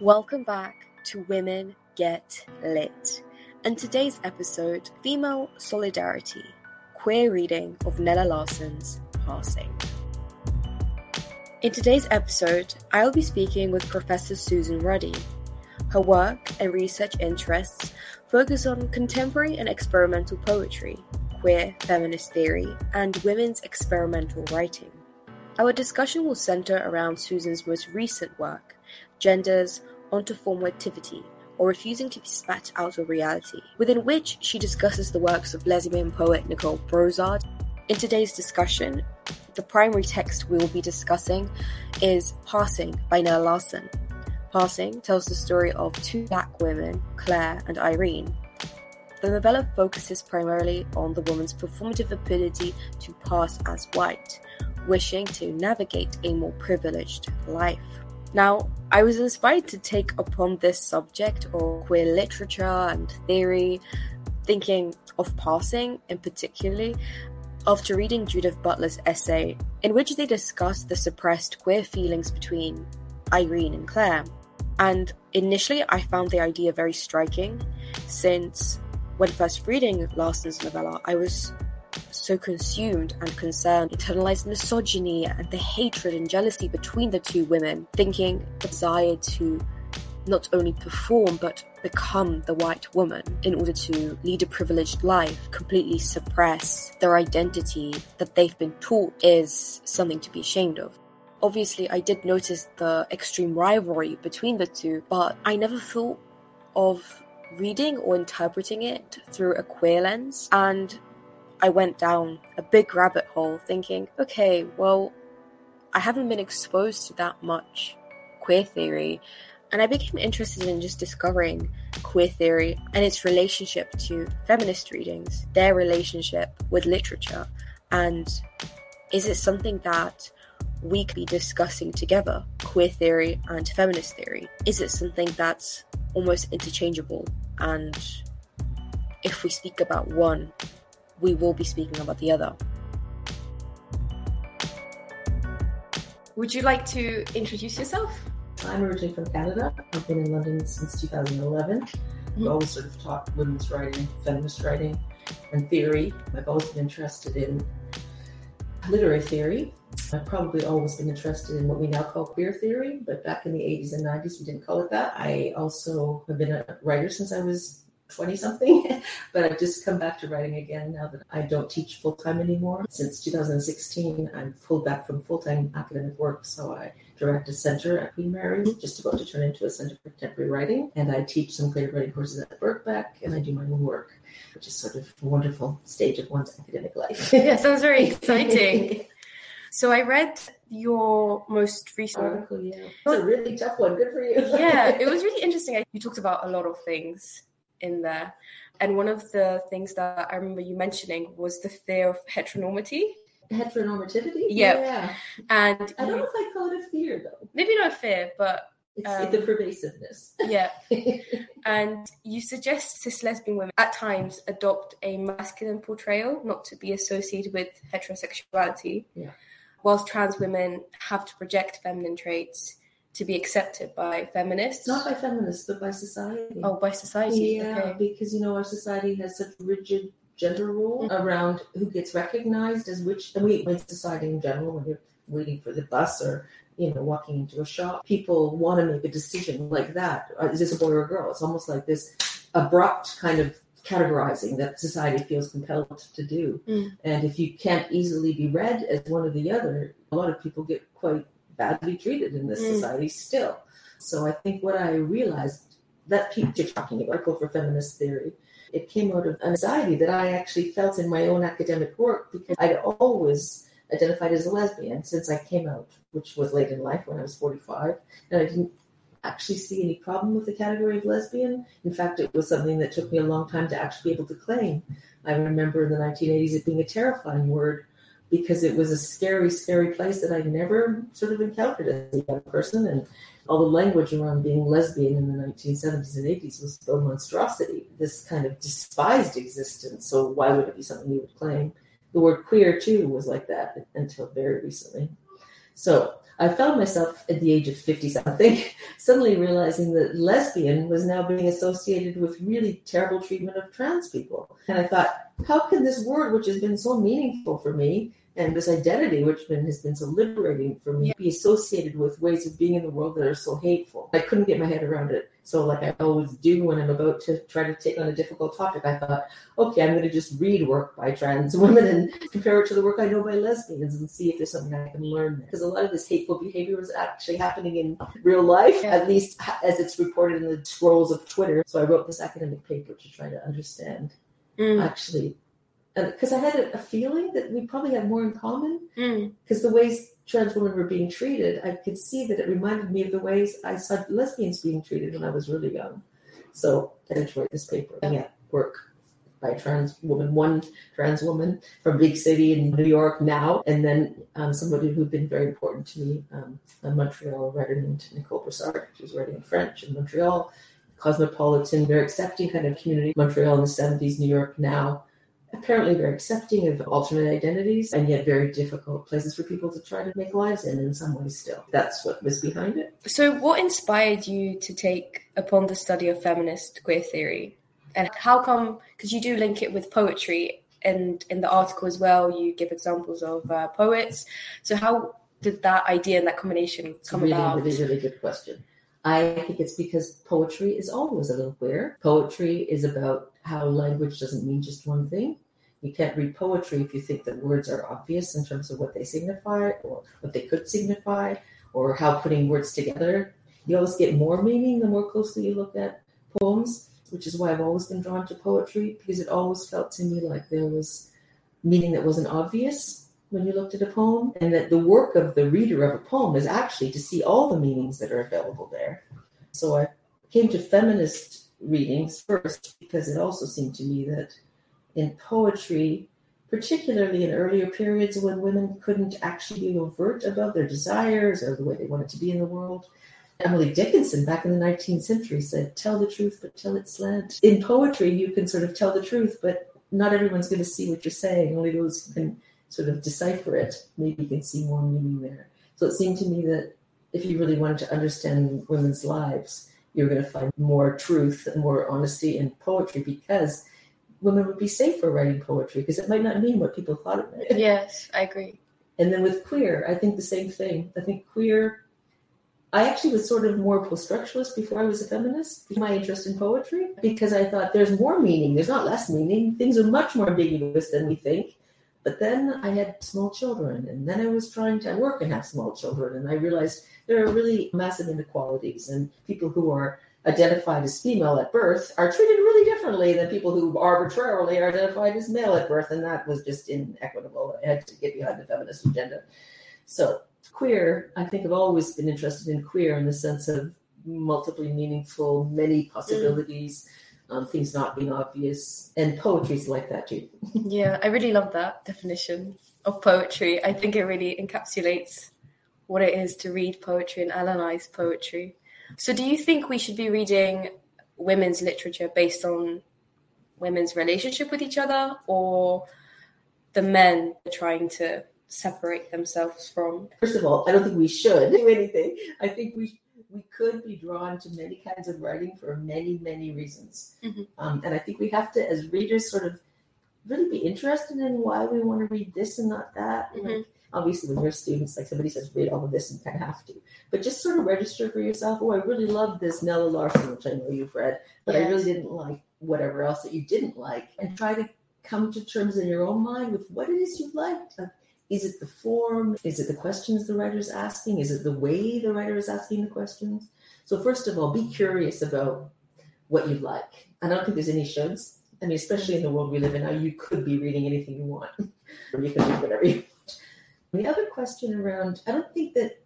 Welcome back to Women Get Lit. And today's episode, Female Solidarity, queer reading of Nella Larsen's Passing. In today's episode, I'll be speaking with Professor Susan Rudy. Her work and research interests focus on contemporary and experimental poetry, queer feminist theory, and women's experimental writing. Our discussion will center around Susan's most recent work, Genders, Ontoformativity, or Refusing to be Spat Out of Reality, within which she discusses the works of lesbian poet Nicole Brossard. In today's discussion, the primary text we will be discussing is Passing by Nella Larsen. Passing tells the story of two black women, Claire and Irene. The novella focuses primarily on the woman's performative ability to pass as white, wishing to navigate a more privileged life. Now, I was inspired to take upon this subject of queer literature and theory, thinking of passing in particularly, after reading Judith Butler's essay, in which they discuss the suppressed queer feelings between Irene and Claire. And initially, I found the idea very striking, since when first reading Larsen's novella, I was so consumed and concerned, internalized misogyny and the hatred and jealousy between the two women, thinking the desire to not only perform but become the white woman in order to lead a privileged life, completely suppress their identity that they've been taught is something to be ashamed of. Obviously, I did notice the extreme rivalry between the two, but I never thought of reading or interpreting it through a queer lens. And I went down a big rabbit hole thinking, okay, well, I haven't been exposed to that much queer theory. And I became interested in just discovering queer theory and its relationship to feminist readings, their relationship with literature, and is it something that we could be discussing together, queer theory and feminist theory? Is it something that's almost interchangeable? And if we speak about one, we will be speaking about the other. Would you like to introduce yourself? I'm originally from Canada. I've been in London since 2011. Mm-hmm. I've always sort of taught women's writing, feminist writing, and theory. I've always been interested in literary theory. I've probably always been interested in what we now call queer theory, but back in the 80s and 90s, we didn't call it that. I also have been a writer since I was 20 something, but I've just come back to writing again now that I don't teach full time anymore. Since 2016, I'm pulled back from full time academic work, so I direct a center at Queen Mary, just about to turn into a center for contemporary writing, and I teach some creative writing courses at Birkbeck, and I do my own work, which is sort of a wonderful stage of one's academic life. yeah, sounds very exciting. So I read your most recent article. Yeah, it's a really tough one. Good for you. yeah, it was really interesting. You talked about a lot of things in there. And one of the things that I remember you mentioning was the fear of heteronormity. Heteronormativity? Yep. Yeah. And I don't know if I call it a fear though. Maybe not a fear, but it's um, the pervasiveness. Yeah. and you suggest cis lesbian women at times adopt a masculine portrayal, not to be associated with heterosexuality. Yeah. Whilst trans women have to project feminine traits to be accepted by feminists? Not by feminists, but by society. Oh, by society. Yeah, okay. because you know our society has such rigid gender role mm-hmm. around who gets recognized as which, and we in society in general, when you're waiting for the bus or you know walking into a shop, people want to make a decision like that. Uh, this a boy or a girl? It's almost like this abrupt kind of categorizing that society feels compelled to do. Mm. And if you can't easily be read as one or the other, a lot of people get quite badly treated in this mm. society still. So I think what I realized that people you're talking about, for feminist theory, it came out of anxiety that I actually felt in my own academic work because I'd always identified as a lesbian since I came out, which was late in life when I was 45. And I didn't actually see any problem with the category of lesbian. In fact, it was something that took me a long time to actually be able to claim. I remember in the 1980s it being a terrifying word because it was a scary, scary place that I'd never sort of encountered as a young person. And all the language around being lesbian in the 1970s and 80s was a monstrosity, this kind of despised existence. So why would it be something you would claim? The word queer, too, was like that until very recently. So I found myself at the age of 50 something suddenly realizing that lesbian was now being associated with really terrible treatment of trans people. And I thought, how can this word, which has been so meaningful for me, and this identity, which been, has been so liberating for me, be associated with ways of being in the world that are so hateful? I couldn't get my head around it. So, like I always do when I'm about to try to take on a difficult topic, I thought, okay, I'm going to just read work by trans women and compare it to the work I know by lesbians and see if there's something I can learn. Because a lot of this hateful behavior was actually happening in real life, yeah. at least as it's reported in the scrolls of Twitter. So I wrote this academic paper to try to understand mm. actually because I had a, feeling that we probably had more in common. Because mm. the ways trans women were being treated, I could see that it reminded me of the ways I saw lesbians being treated when I was really young. So I write this paper. Yeah, work by a trans woman, one trans woman from big city in New York now, and then um, somebody who'd been very important to me, um, a Montreal writer named Nicole Brossard. She was writing in French in Montreal, cosmopolitan, very accepting kind of community. Montreal in the 70s, New York now apparently very accepting of alternate identities and yet very difficult places for people to try to make lives in in some ways still. That's what was behind it. So what inspired you to take upon the study of feminist queer theory? And how come because you do link it with poetry and in the article as well you give examples of uh, poets. So how did that idea and that combination come really, about? really really good question. I think it's because poetry is always a little queer. Poetry is about how language doesn't mean just one thing. You can't read poetry if you think that words are obvious in terms of what they signify or what they could signify or how putting words together. You always get more meaning the more closely you look at poems, which is why I've always been drawn to poetry because it always felt to me like there was meaning that wasn't obvious when you looked at a poem, and that the work of the reader of a poem is actually to see all the meanings that are available there. So I came to feminist readings first because it also seemed to me that in poetry, particularly in earlier periods when women couldn't actually be overt about their desires or the way they wanted to be in the world. Emily Dickinson, back in the 19th century, said, Tell the truth, but tell it slant. In poetry, you can sort of tell the truth, but not everyone's going to see what you're saying. Only those who can sort of decipher it maybe can see more meaning there. So it seemed to me that if you really wanted to understand women's lives, you're going to find more truth and more honesty in poetry because women would be safer writing poetry because it might not mean what people thought it meant. Yes, I agree. And then with queer, I think the same thing. I think queer, I actually was sort of more post-structuralist before I was a feminist. My interest in poetry because I thought there's more meaning. There's not less meaning. Things are much more ambiguous than we think. But then I had small children, and then I was trying to work and have small children, and I realized there are really massive inequalities, and people who are identified as female at birth are treated really differently than people who arbitrarily are identified as male at birth, and that was just inequitable. I had to get behind the feminist agenda. So, queer, I think I've always been interested in queer in the sense of multiply meaningful, many possibilities. Mm. Um, things not being obvious, and poetry's like that too. yeah, I really love that definition of poetry. I think it really encapsulates what it is to read poetry and analyze poetry. So, do you think we should be reading women's literature based on women's relationship with each other or the men trying to separate themselves from? First of all, I don't think we should do anything. I think we we could be drawn to many kinds of writing for many, many reasons. Mm-hmm. Um, and I think we have to, as readers, sort of really be interested in why we want to read this and not that. Mm-hmm. Like, obviously when you're students, like somebody says, read all of this and kind of have to. But just sort of register for yourself, oh, I really love this Nella Larsen, which I know you've read, but yes. I really didn't like whatever else that you didn't like. And try to come to terms in your own mind with what it is you liked. Is it the form? Is it the questions the writer is asking? Is it the way the writer is asking the questions? So first of all, be curious about what you like. And I don't think there's any shoulds. I mean, especially in the world we live in now, you could be reading anything you want, or you can read whatever you want. the other question around I don't think that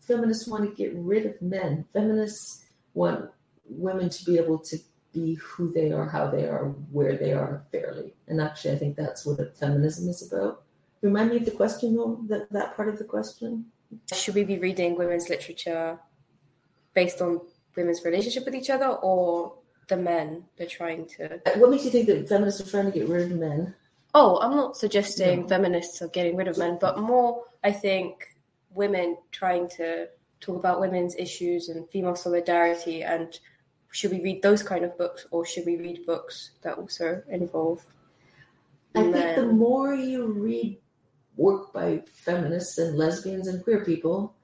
feminists want to get rid of men. Feminists want women to be able to be who they are, how they are, where they are fairly. And actually, I think that's what feminism is about. Remind me of the question, though, that, that part of the question. Should we be reading women's literature based on women's relationship with each other or the men they're trying to. Uh, what makes you think that feminists are trying to get rid of men? Oh, I'm not suggesting no. feminists are getting rid of men, but more, I think women trying to talk about women's issues and female solidarity and should we read those kind of books or should we read books that also involve I think the more you read work by feminists and lesbians and queer people,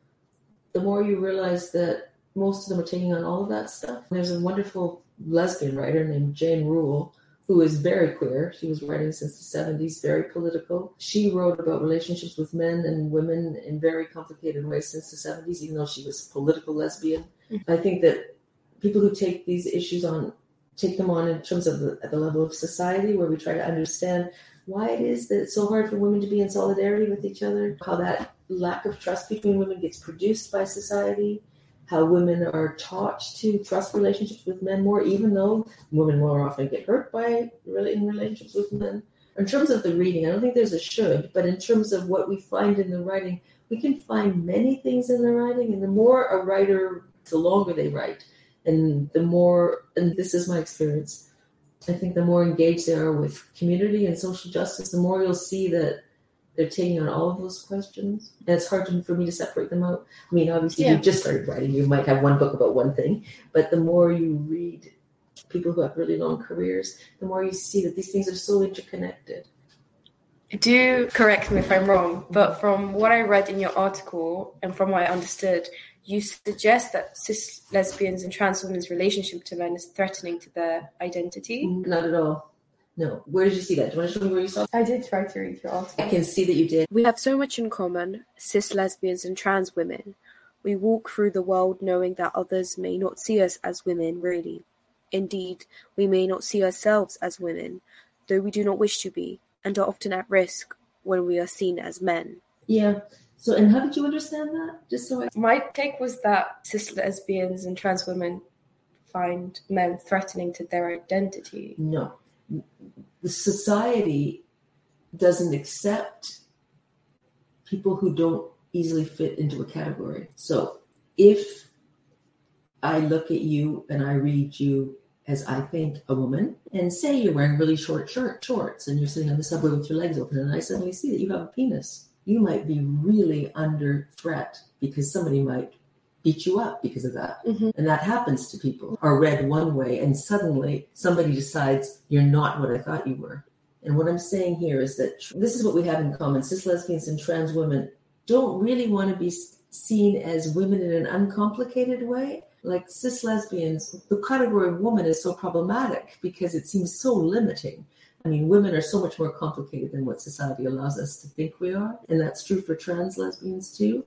the more you realize that most of them are taking on all of that stuff. There's a wonderful lesbian writer named Jane Rule who is very queer. She was writing since the 70s, very political. She wrote about relationships with men and women in very complicated ways since the 70s, even though she was a political lesbian. Mm-hmm. I think that people who take these issues on take them on in terms of the, the level of society where we try to understand why it is that it's so hard for women to be in solidarity with each other, how that lack of trust between women gets produced by society, how women are taught to trust relationships with men more, even though women more often get hurt by in relationships with men. In terms of the reading, I don't think there's a should, but in terms of what we find in the writing, we can find many things in the writing, and the more a writer, the longer they write, and the more, and this is my experience, I think the more engaged they are with community and social justice, the more you'll see that they're taking on all of those questions. And it's hard to, for me to separate them out. I mean, obviously, Yeah. you just started writing, you might have one book about one thing, but the more you read people who have really long careers, the more you see that these things are so interconnected. Do correct me if I'm wrong, but from what I read in your article and from what I understood, you suggest that cis lesbians and trans women's relationship to men is threatening to their identity. Mm, not at all. No. Where did you see that? Do you want to show me where you saw? I did try to read your article. I can see that you did. We have so much in common, cis lesbians and trans women. We walk through the world knowing that others may not see us as women, really. Indeed, we may not see ourselves as women, though we do not wish to be, and are often at risk when we are seen as men. Yeah. So, and how did you understand that? Just so I. My take was that cis lesbians and trans women find men threatening to their identity. No. The society doesn't accept people who don't easily fit into a category. So if I look at you and I read you as I think a woman, and say you're wearing really short shirt shorts and you're sitting on the subway with your legs open, and I suddenly see that you have a penis, you might be really under threat because somebody might beat you up because of that. Mhm. And that happens to people are read one way and suddenly somebody decides you're not what I thought you were. And what I'm saying here is that tr- this is what we have in common. Cis lesbians and trans women don't really want to be seen as women in an uncomplicated way. Like cis lesbians, the category of woman is so problematic because it seems so limiting. I mean, women are so much more complicated than what society allows us to think we are. And that's true for trans lesbians too.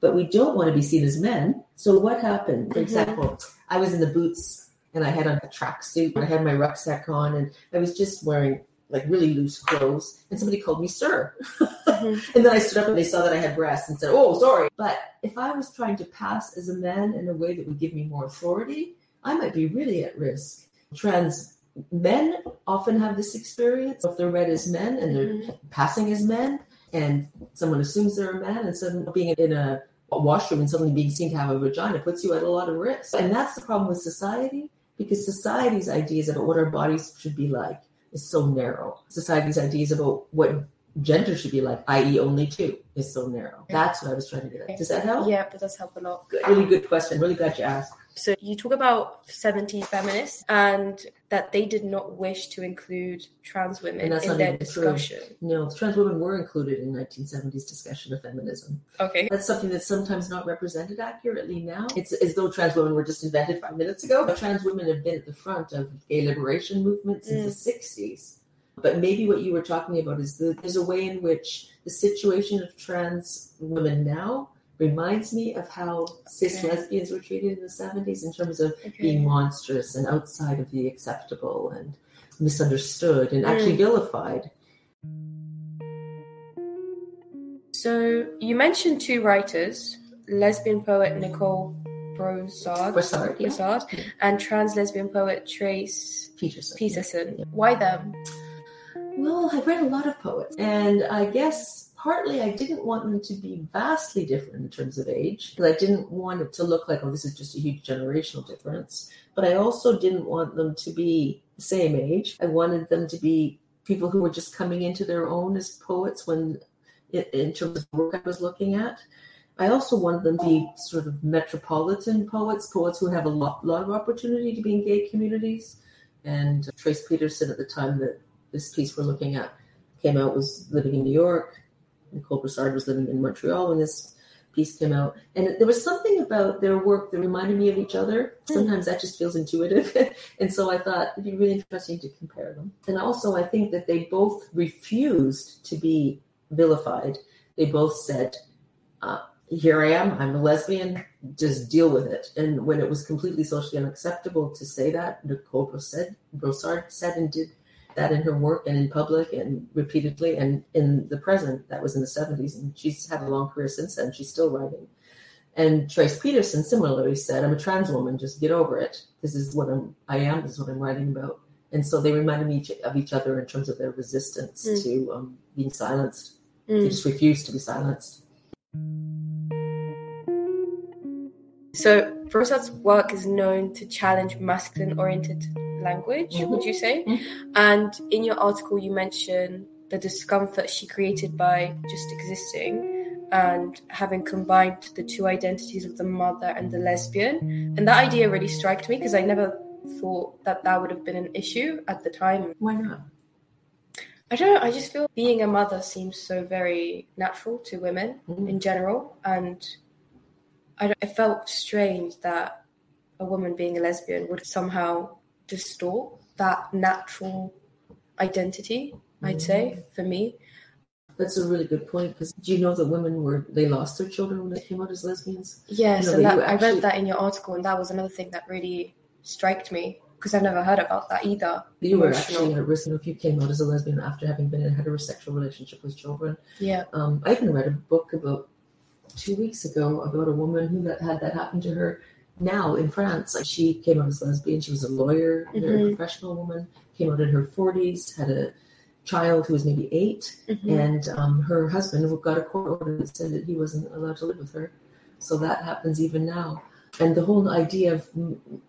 But we don't want to be seen as men. So what happened? For Mhm. example, I was in the boots and I had on a tracksuit and I had my rucksack on and I was just wearing like really loose clothes and somebody called me sir. Mhm. and then I stood up and they saw that I had breasts and said, Oh, sorry. But if I was trying to pass as a man in a way that would give me more authority, I might be really at risk. Trans men often have this experience. If they're read as men and they're Mhm. passing as men, and someone assumes they're a man, and suddenly being in a washroom and suddenly being seen to have a vagina puts you at a lot of risk. And that's the problem with society because society's ideas about what our bodies should be like is so narrow. Society's ideas about what gender should be like, i.e., only two, is so narrow. That's what I was trying to get at. Does that help? Yeah, but does help a lot. Good. Really good question. Really glad you asked. So you talk about 70s feminists and that they did not wish to include trans women that's in not their even true. discussion. No, trans women were included in 1970s discussion of feminism. Okay. That's something that's sometimes not represented accurately now. It's as though trans women were just invented five minutes ago. But trans women have been at the front of gay liberation movement since the mm. 60s. But maybe what you were talking about is that there's a way in which the situation of trans women now reminds me of how cis Okay. lesbians were treated in the 70s in terms of Okay. being monstrous and outside of the acceptable and misunderstood and actually Mm. vilified. So you mentioned two writers, lesbian poet Nicole Broussard, Broussard, yeah. Broussard and trans lesbian poet Trace Peterson. Peterson. Why them? Well, I've read a lot of poets, and I guess partly I didn't want them to be vastly different in terms of age, because I didn't want it to look like, oh, this is just a huge generational difference. But I also didn't want them to be the same age. I wanted them to be people who were just coming into their own as poets when, in, terms of work I was looking at. I also wanted them to be sort of metropolitan poets, poets who have a lot, lot of opportunity to be in gay communities. And Trace Peterson, at the time that this piece we're looking at came out, was living in New York. Nicole Brossard was living in Montreal when this piece came out. And there was something about their work that reminded me of each other. Sometimes that just feels intuitive. and so I thought it'd be really interesting to compare them. And also, I think that they both refused to be vilified. They both said, uh, here I am, I'm a lesbian, just deal with it. And when it was completely socially unacceptable to say that, Nicole Brossard said and did that in her work and in public and repeatedly and in the present. That was in the 70s, and she's had a long career since then. She's still writing. And Trace Peterson similarly said, I'm a trans woman, just get over it. This is what I'm, I am, this is what I'm writing about. And so they reminded me of each other in terms of their resistance mm. to um, being silenced. Mm. They just refused to be silenced. So Brossard's work is known to challenge masculine oriented language, mm-hmm. would you say? Mm-hmm. And in your article, you mention the discomfort she created by just existing and having combined the two identities of the mother and the lesbian. And that idea really struck me because I never thought that that would have been an issue at the time. Why not? I don't know. I just feel being a mother seems so very natural to women mm. in general. And I, I felt strange that a woman being a lesbian would somehow distort that natural identity, I'd say, mm-hmm. for me. That's a really good point because do you know that women were they lost their children when they came out as lesbians? Yes, you know, and that, actually... I read that in your article, and that was another thing that really struck me because I've never heard about that either. You were actually at risk if you came out as a lesbian after having been in a heterosexual relationship with children. Yeah. Um, I even read a book about two weeks ago about a woman who had that happen to her now in France. Like she came out as lesbian. She was a lawyer, mm-hmm. very professional woman. Came out in her forties, had a child who was maybe 8 mm-hmm. and um, her husband got a court order that said that he wasn't allowed to live with her. So that happens even now and the whole idea of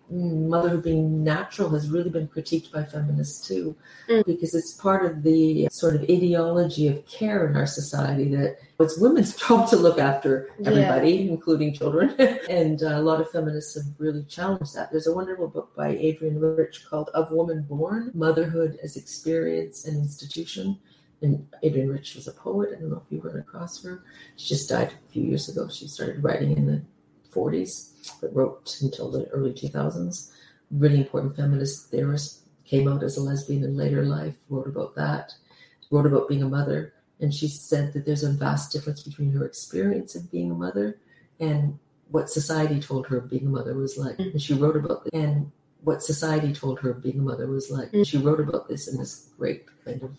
motherhood being natural has really been critiqued by feminists too, mm. because it's part of the sort of ideology of care in our society that it's women's job to look after everybody, yeah. including children. and uh, a lot of feminists have really challenged that. There's a wonderful book by Adrienne Rich called Of Woman Born Motherhood as Experience and Institution. And Adrienne Rich was a poet. I don't know if you run across her. She just died a few years ago. She started writing in the 40s but wrote until the early 2000s. Really important feminist theorist, came out as a lesbian in later life, wrote about that, wrote about being a mother. And she said that there's a vast difference between her experience of being a mother and what society told her being a mother was like. Mm. And she wrote about it, and what society told her being a mother was like. Mm. She wrote about this in this great kind of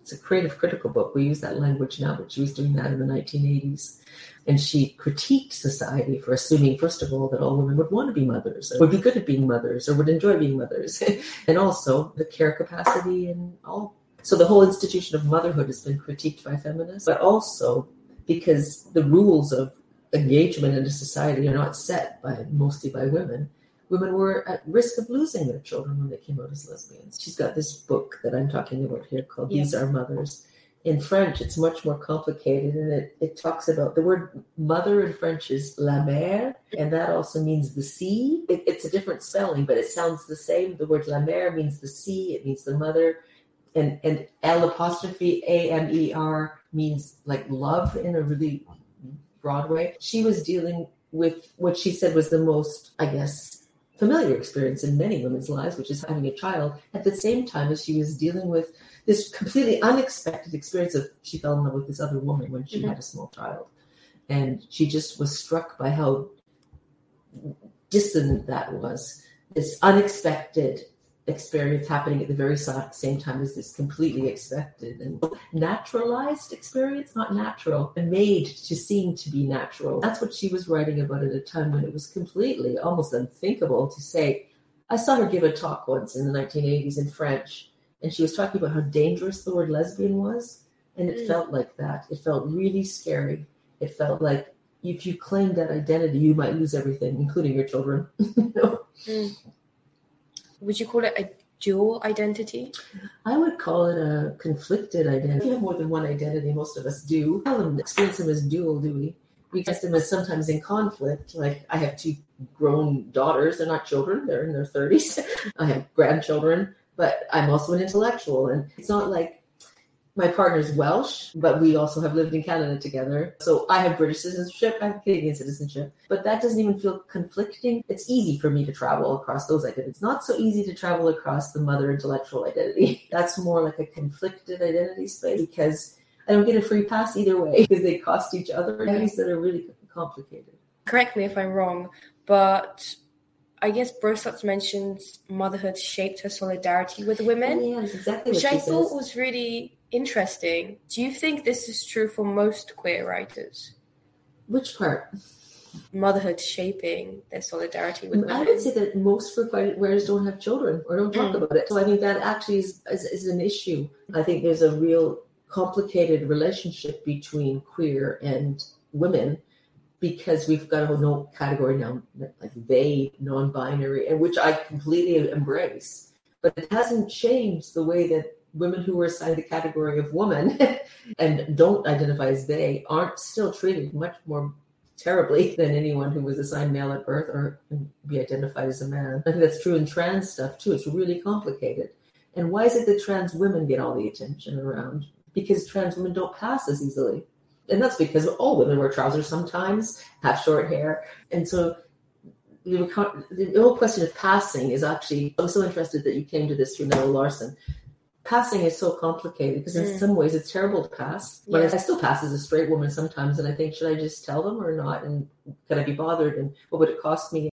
it's a creative critical book. We use that language now, but she was doing that in the 1980s. And she critiqued society for assuming, first of all, that all women would want to be mothers, would be good at being mothers, or would enjoy being mothers, and also the care capacity and all. So the whole institution of motherhood has been critiqued by feminists, but also because the rules of engagement in a society are not set by mostly by women women were at risk of losing their children when they came out as lesbians. She's got this book that I'm talking about here called yeah. These Our Mothers. In French, it's much more complicated and it, it talks about the word mother in French is la mer, and that also means the sea. It, it's a different spelling, but it sounds the same. The word la mer means the sea, it means the mother, and, and L apostrophe A M E R means like love in a really broad way. She was dealing with what she said was the most, I guess, familiar experience in many women's lives, which is having a child, at the same time as she was dealing with this completely unexpected experience of she fell in love with this other woman when she mm-hmm. had a small child. And she just was struck by how dissonant that was. This unexpected experience happening at the very same time as this completely expected and naturalized experience, not natural, and made to seem to be natural. That's what she was writing about at a time when it was completely almost unthinkable to say. I saw her give a talk once in the 1980s in French, and she was talking about how dangerous the word lesbian was. And it mm. felt like that. It felt really scary. It felt like if you claimed that identity, you might lose everything, including your children. you know? mm would you call it a dual identity? I would call it a conflicted identity. We have more than one identity, most of us do. We don't experience them as dual, do we? we test them as sometimes in conflict. Like I have two grown daughters; they're not children; they're in their thirties. I have grandchildren, but I'm also an intellectual, and it's not like my partner's Welsh, but we also have lived in Canada together. So I have British citizenship, I have Canadian citizenship, but that doesn't even feel conflicting. It's easy for me to travel across those identities. It's not so easy to travel across the mother intellectual identity. That's more like a conflicted identity space because I don't get a free pass either way because they cost each other in ways that are really complicated. Correct me if I'm wrong, but I guess Brossard's mentions motherhood shaped her solidarity with women. Yeah, exactly. Which I thought was really interesting. Do you think this is true for most queer writers? Which part? Motherhood shaping their solidarity with women. I would say that most queer writers don't have children or don't talk mm. about it. So I think that actually is, is, is an issue. I think there's a real complicated relationship between queer and women because we've got a whole no category now like they non-binary and which i completely embrace but it hasn't changed the way that women who are assigned the category of woman and don't identify as they aren't still treated much more terribly than anyone who was assigned male at birth or be identified as a man. I think that's true in trans stuff too. It's really complicated. And why is it that trans women get all the attention around? Because trans women don't pass as easily. And that's because all women wear trousers sometimes, have short hair. And so the whole question of passing is actually, I'm so interested that you came to this through Nella Larsen passing is so complicated because in mm. some ways it's terrible to pass. But I still pass as a straight woman sometimes, and I think should I just tell them or not? And could I be bothered? And what would it cost me?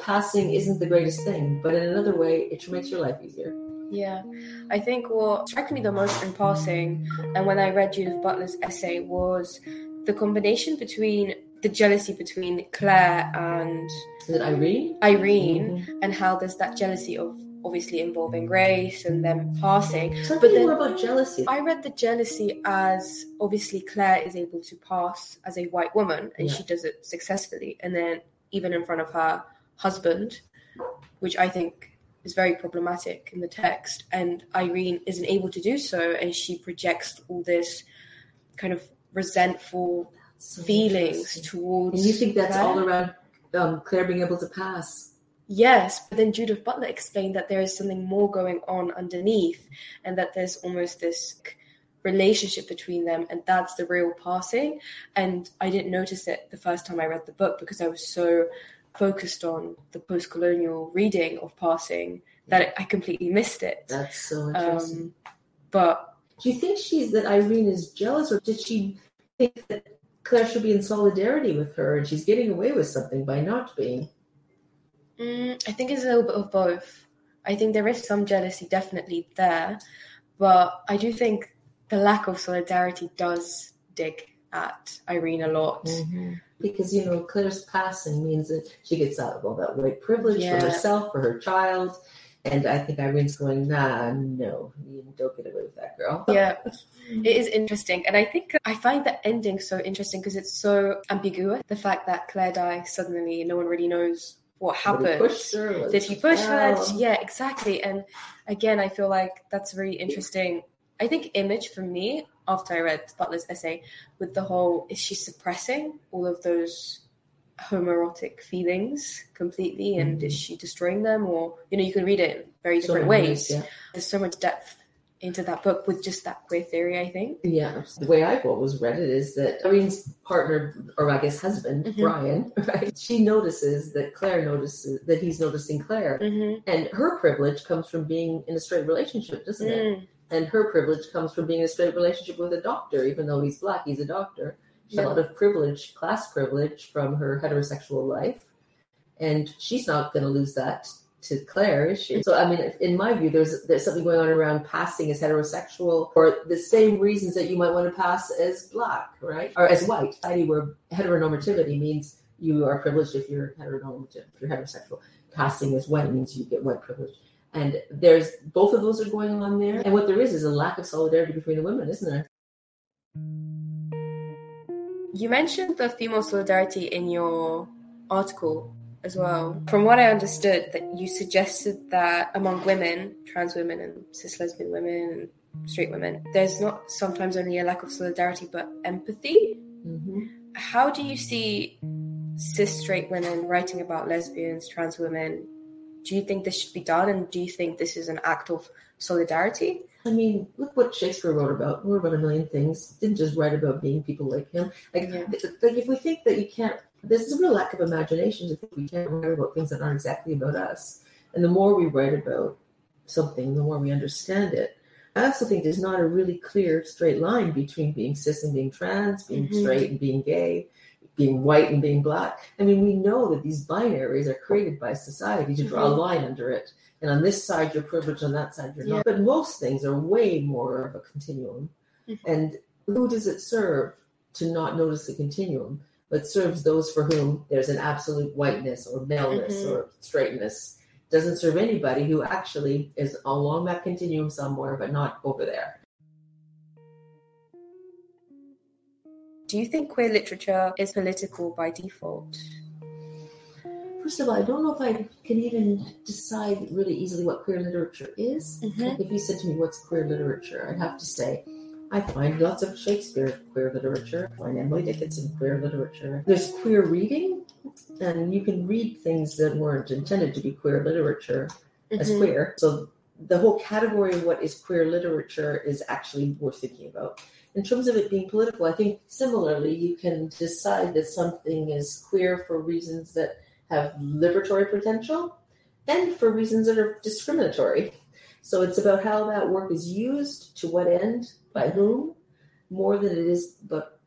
Passing isn't the greatest thing, but in another way, it makes your life easier. Yeah, I think what struck me the most in passing, and when I read Judith Butler's essay, was the combination between the jealousy between Claire and Is it Irene, Irene, mm-hmm. and how there's that jealousy of obviously involving race and them passing. Tell but then more about jealousy. I read the jealousy as obviously Claire is able to pass as a white woman and yeah. she does it successfully, and then even in front of her husband, which I think is very problematic in the text. And Irene isn't able to do so, and she projects all this kind of resentful so feelings towards. And you think that's Claire? all around um, Claire being able to pass? Yes, but then Judith Butler explained that there is something more going on underneath and that there's almost this relationship between them and that's the real passing and I didn't notice it the first time I read the book because I was so focused on the post-colonial reading of passing that I completely missed it. That's so interesting. Um, but do you think she's that Irene is jealous or did she think that Claire should be in solidarity with her and she's getting away with something by not being? Mm, I think it's a little bit of both. I think there is some jealousy definitely there, but I do think the lack of solidarity does dig at Irene a lot. Mm-hmm. Because, you know, Claire's passing means that she gets out of all that white privilege yeah. for herself, for her child. And I think Irene's going, nah, no, you don't get away with that, girl. Yeah, it is interesting. And I think I find that ending so interesting because it's so ambiguous. The fact that Claire dies suddenly, no one really knows what happened. Did, Did he push her? Yeah, exactly. And again, I feel like that's really interesting. I think image for me after I read Butler's essay with the whole is she suppressing all of those homoerotic feelings completely and mm-hmm. is she destroying them or you know you can read it in very different so ways. ways yeah. There's so much depth into that book with just that queer theory, I think. Yeah. The way I've always read it is that Irene's partner, or I guess husband, mm-hmm. Brian, right? She notices that Claire notices that he's noticing Claire. Mm-hmm. And her privilege comes from being in a straight relationship, doesn't mm. it? And her privilege comes from being in a straight relationship with a doctor, even though he's black, he's a doctor. Yeah. A lot of privilege, class privilege from her heterosexual life. And she's not going to lose that to Claire, is she? So I mean, in my view, there's there's something going on around passing as heterosexual for the same reasons that you might want to pass as black, right, or as white. Society where heteronormativity means you are privileged if you're heteronormative, if you're heterosexual. Passing as white means you get white privilege. And there's both of those are going on there. And what there is is a lack of solidarity between the women, isn't there? You mentioned the female solidarity in your article as well. From what I understood, that you suggested that among women, trans women and cis lesbian women and straight women, there's not sometimes only a lack of solidarity but empathy. Mm-hmm. how do you see cis straight women writing about lesbians, trans women? Do you think this should be done? And do you think this is an act of solidarity? I mean, look what Shakespeare wrote about. He wrote about a million things. Didn't just write about being people like him. Like, Yeah. like if we think that you can't, there's a real lack of imagination to think we can't write about things that aren't exactly about us. And the more we write about something, the more we understand it. I also think there's not a really clear straight line between being cis and being trans, being Mhm. straight and being gay, being white and being black. I mean, we know that these binaries are created by society to draw Mhm. a line under it. And on this side, you're privileged, on that side, you're Yeah. not. But most things are way more of a continuum. Mhm. And who does it serve to not notice the continuum? But serves those for whom there's an absolute whiteness or maleness Mhm. or straightness. Doesn't serve anybody who actually is along that continuum somewhere, but not over there. Do you think queer literature is political by default? First of all, I don't know if I can even decide really easily what queer literature is. Mhm. If you said to me, What's queer literature? I'd have to say, I find lots of Shakespeare queer literature. I find Emily Dickinson queer literature. There's queer reading, and you can read things that weren't intended to be queer literature as Mhm. queer. So the whole category of what is queer literature is actually worth thinking about. In terms of it being political, I think similarly, you can decide that something is queer for reasons that have liberatory potential and for reasons that are discriminatory. So it's about how that work is used, to what end, by whom, more than it is but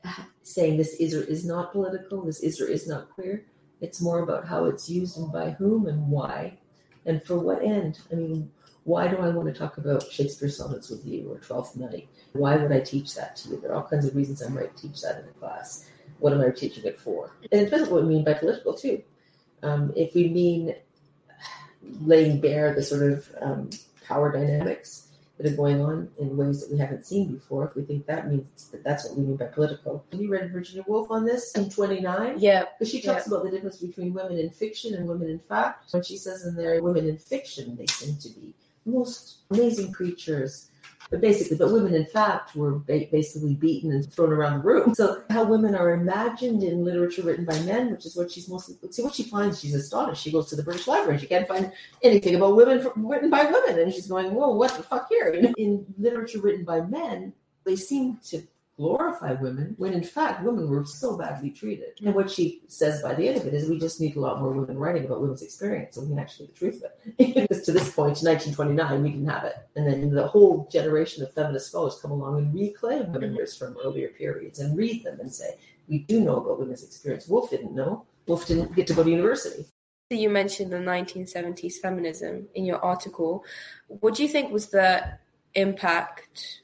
saying this is or is not political, this is or is not queer. It's more about how it's used and by whom and why and for what end. I mean, why do I want to talk about Shakespeare sonnets with you or Twelfth Night? Why would I teach that to you? There are all kinds of reasons I might teach that in a class. What am I teaching it for? And it depends on what we mean by political too. Um, if we mean laying bare the sort of um, power dynamics that are going on in ways that we haven't seen before, if we think that means that that's what we mean by political. Have you read Virginia Woolf on this in 29? Yeah, Because she talks about the difference between women in fiction and women in fact. When she says in there, women in fiction, they seem to be most amazing creatures. But basically, but women in fact were ba- basically beaten and thrown around the room. So how women are imagined in literature written by men, which is what she's mostly see what she finds. She's astonished. She goes to the British Library. She can't find anything about women written by women, and she's going, "Whoa, what the fuck here?" In literature written by men, they seem to glorify women when in fact women were so badly treated. And what she says by the end of it is we just need a lot more women writing about women's experience so we can actually get the truth of it. because to this point, 1929, we didn't have it. And then the whole generation of feminist scholars come along and reclaim women mm-hmm. writers from earlier periods and read them and say, we do know about women's experience. Woolf didn't know. Woolf didn't get to go to university. you mentioned the 1970s feminism in your article. What do you think was the impact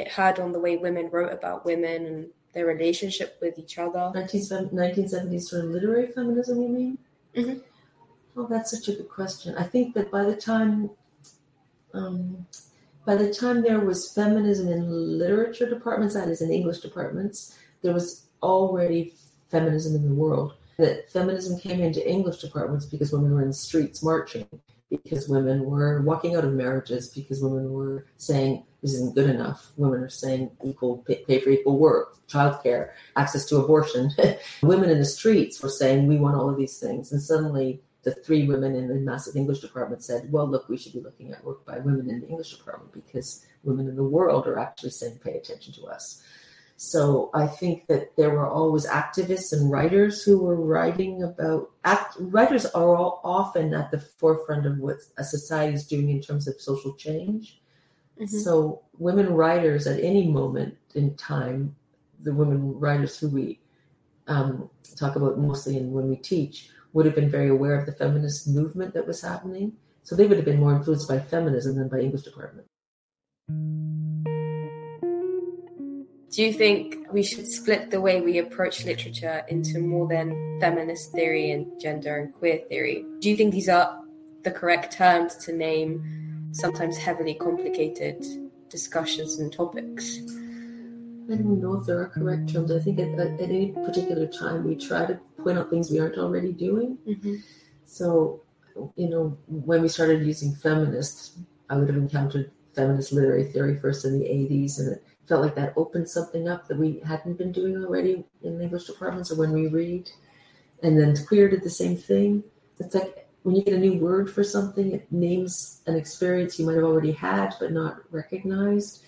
it had on the way women wrote about women and their relationship with each other? 1970s sort of literary feminism, you mean? Mhm. Oh, that's such a good question. I think that by the time, um, by the time there was feminism in literature departments, that is in English departments, there was already feminism in the world. That feminism came into English departments because women were in the streets marching, because women were walking out of marriages, because women were saying this isn't good enough. Women are saying equal pay, pay for equal work, childcare, access to abortion. women in the streets were saying we want all of these things, and suddenly the three women in the massive English department said, "Well, look, we should be looking at work by women in the English department because women in the world are actually saying pay attention to us." So I think that there were always activists and writers who were writing about act, writers are all often at the forefront of what a society is doing in terms of social change. Mhm. So women writers at any moment in time, the women writers who we um, talk about mostly and when we teach, would have been very aware of the feminist movement that was happening. So they would have been more influenced by feminism than by English department. Do you think we should split the way we approach literature into more than feminist theory and gender and queer theory? Do you think these are the correct terms to name sometimes heavily complicated discussions and topics? I don't know if there are correct terms. I think at, at, any particular time we try to point out things we aren't already doing. Mm-hmm. So, you know, when we started using feminist, I would have encountered feminist literary theory first in the 80s and it felt like that opened something up that we hadn't been doing already in the English departments or when we read. And then queer did the same thing. It's like when you get a new word for something, it names an experience you might have already had but not recognized.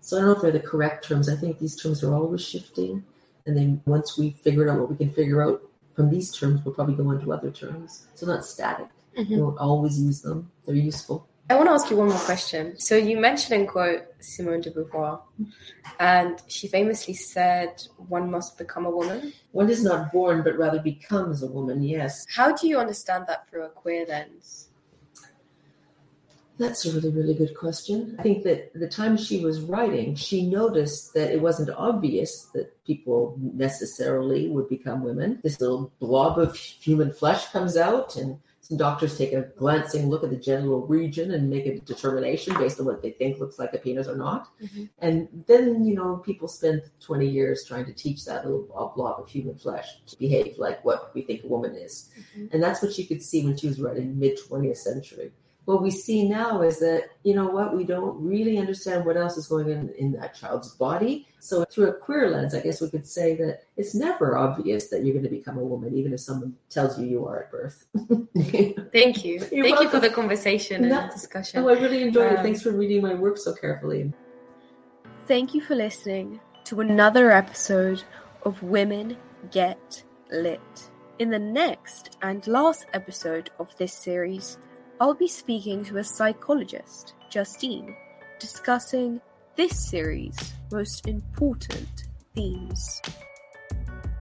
So I don't know if they're the correct terms. I think these terms are always shifting. And then once we figure out what we can figure out from these terms, we'll probably go on to other terms. So not static. Mhm. We won't always use them. They're useful. I want to ask you one more question. So you mentioned in quote Simone de Beauvoir, and she famously said, "One must become a woman." One is not born, but rather becomes a woman, yes. How do you understand that through a queer lens? That's a really, really good question. I think that the time she was writing, she noticed that it wasn't obvious that people necessarily would become women. This little blob of human flesh comes out, and some doctors take a glancing look at the genital region and make a determination based on what they think looks like a penis or not. Mhm. And then, you know, people spend 20 years trying to teach that little blob of human flesh to behave like what we think a woman is. Mhm. And that's what she could see when she was writing mid 20th century. What we see now is that, you know what, we don't really understand what else is going on in that child's body. So, through a queer lens, I guess we could say that it's never obvious that you're going to become a woman, even if someone tells you you are at birth. Thank you. Thank you for the conversation and No- discussion. oh, I really enjoyed it. Um, Thanks for reading my work so carefully. Thank you for listening to another episode of Women Get Lit. In the next and last episode of this series, I'll be speaking to a psychologist, Justine, discussing this series' most important themes.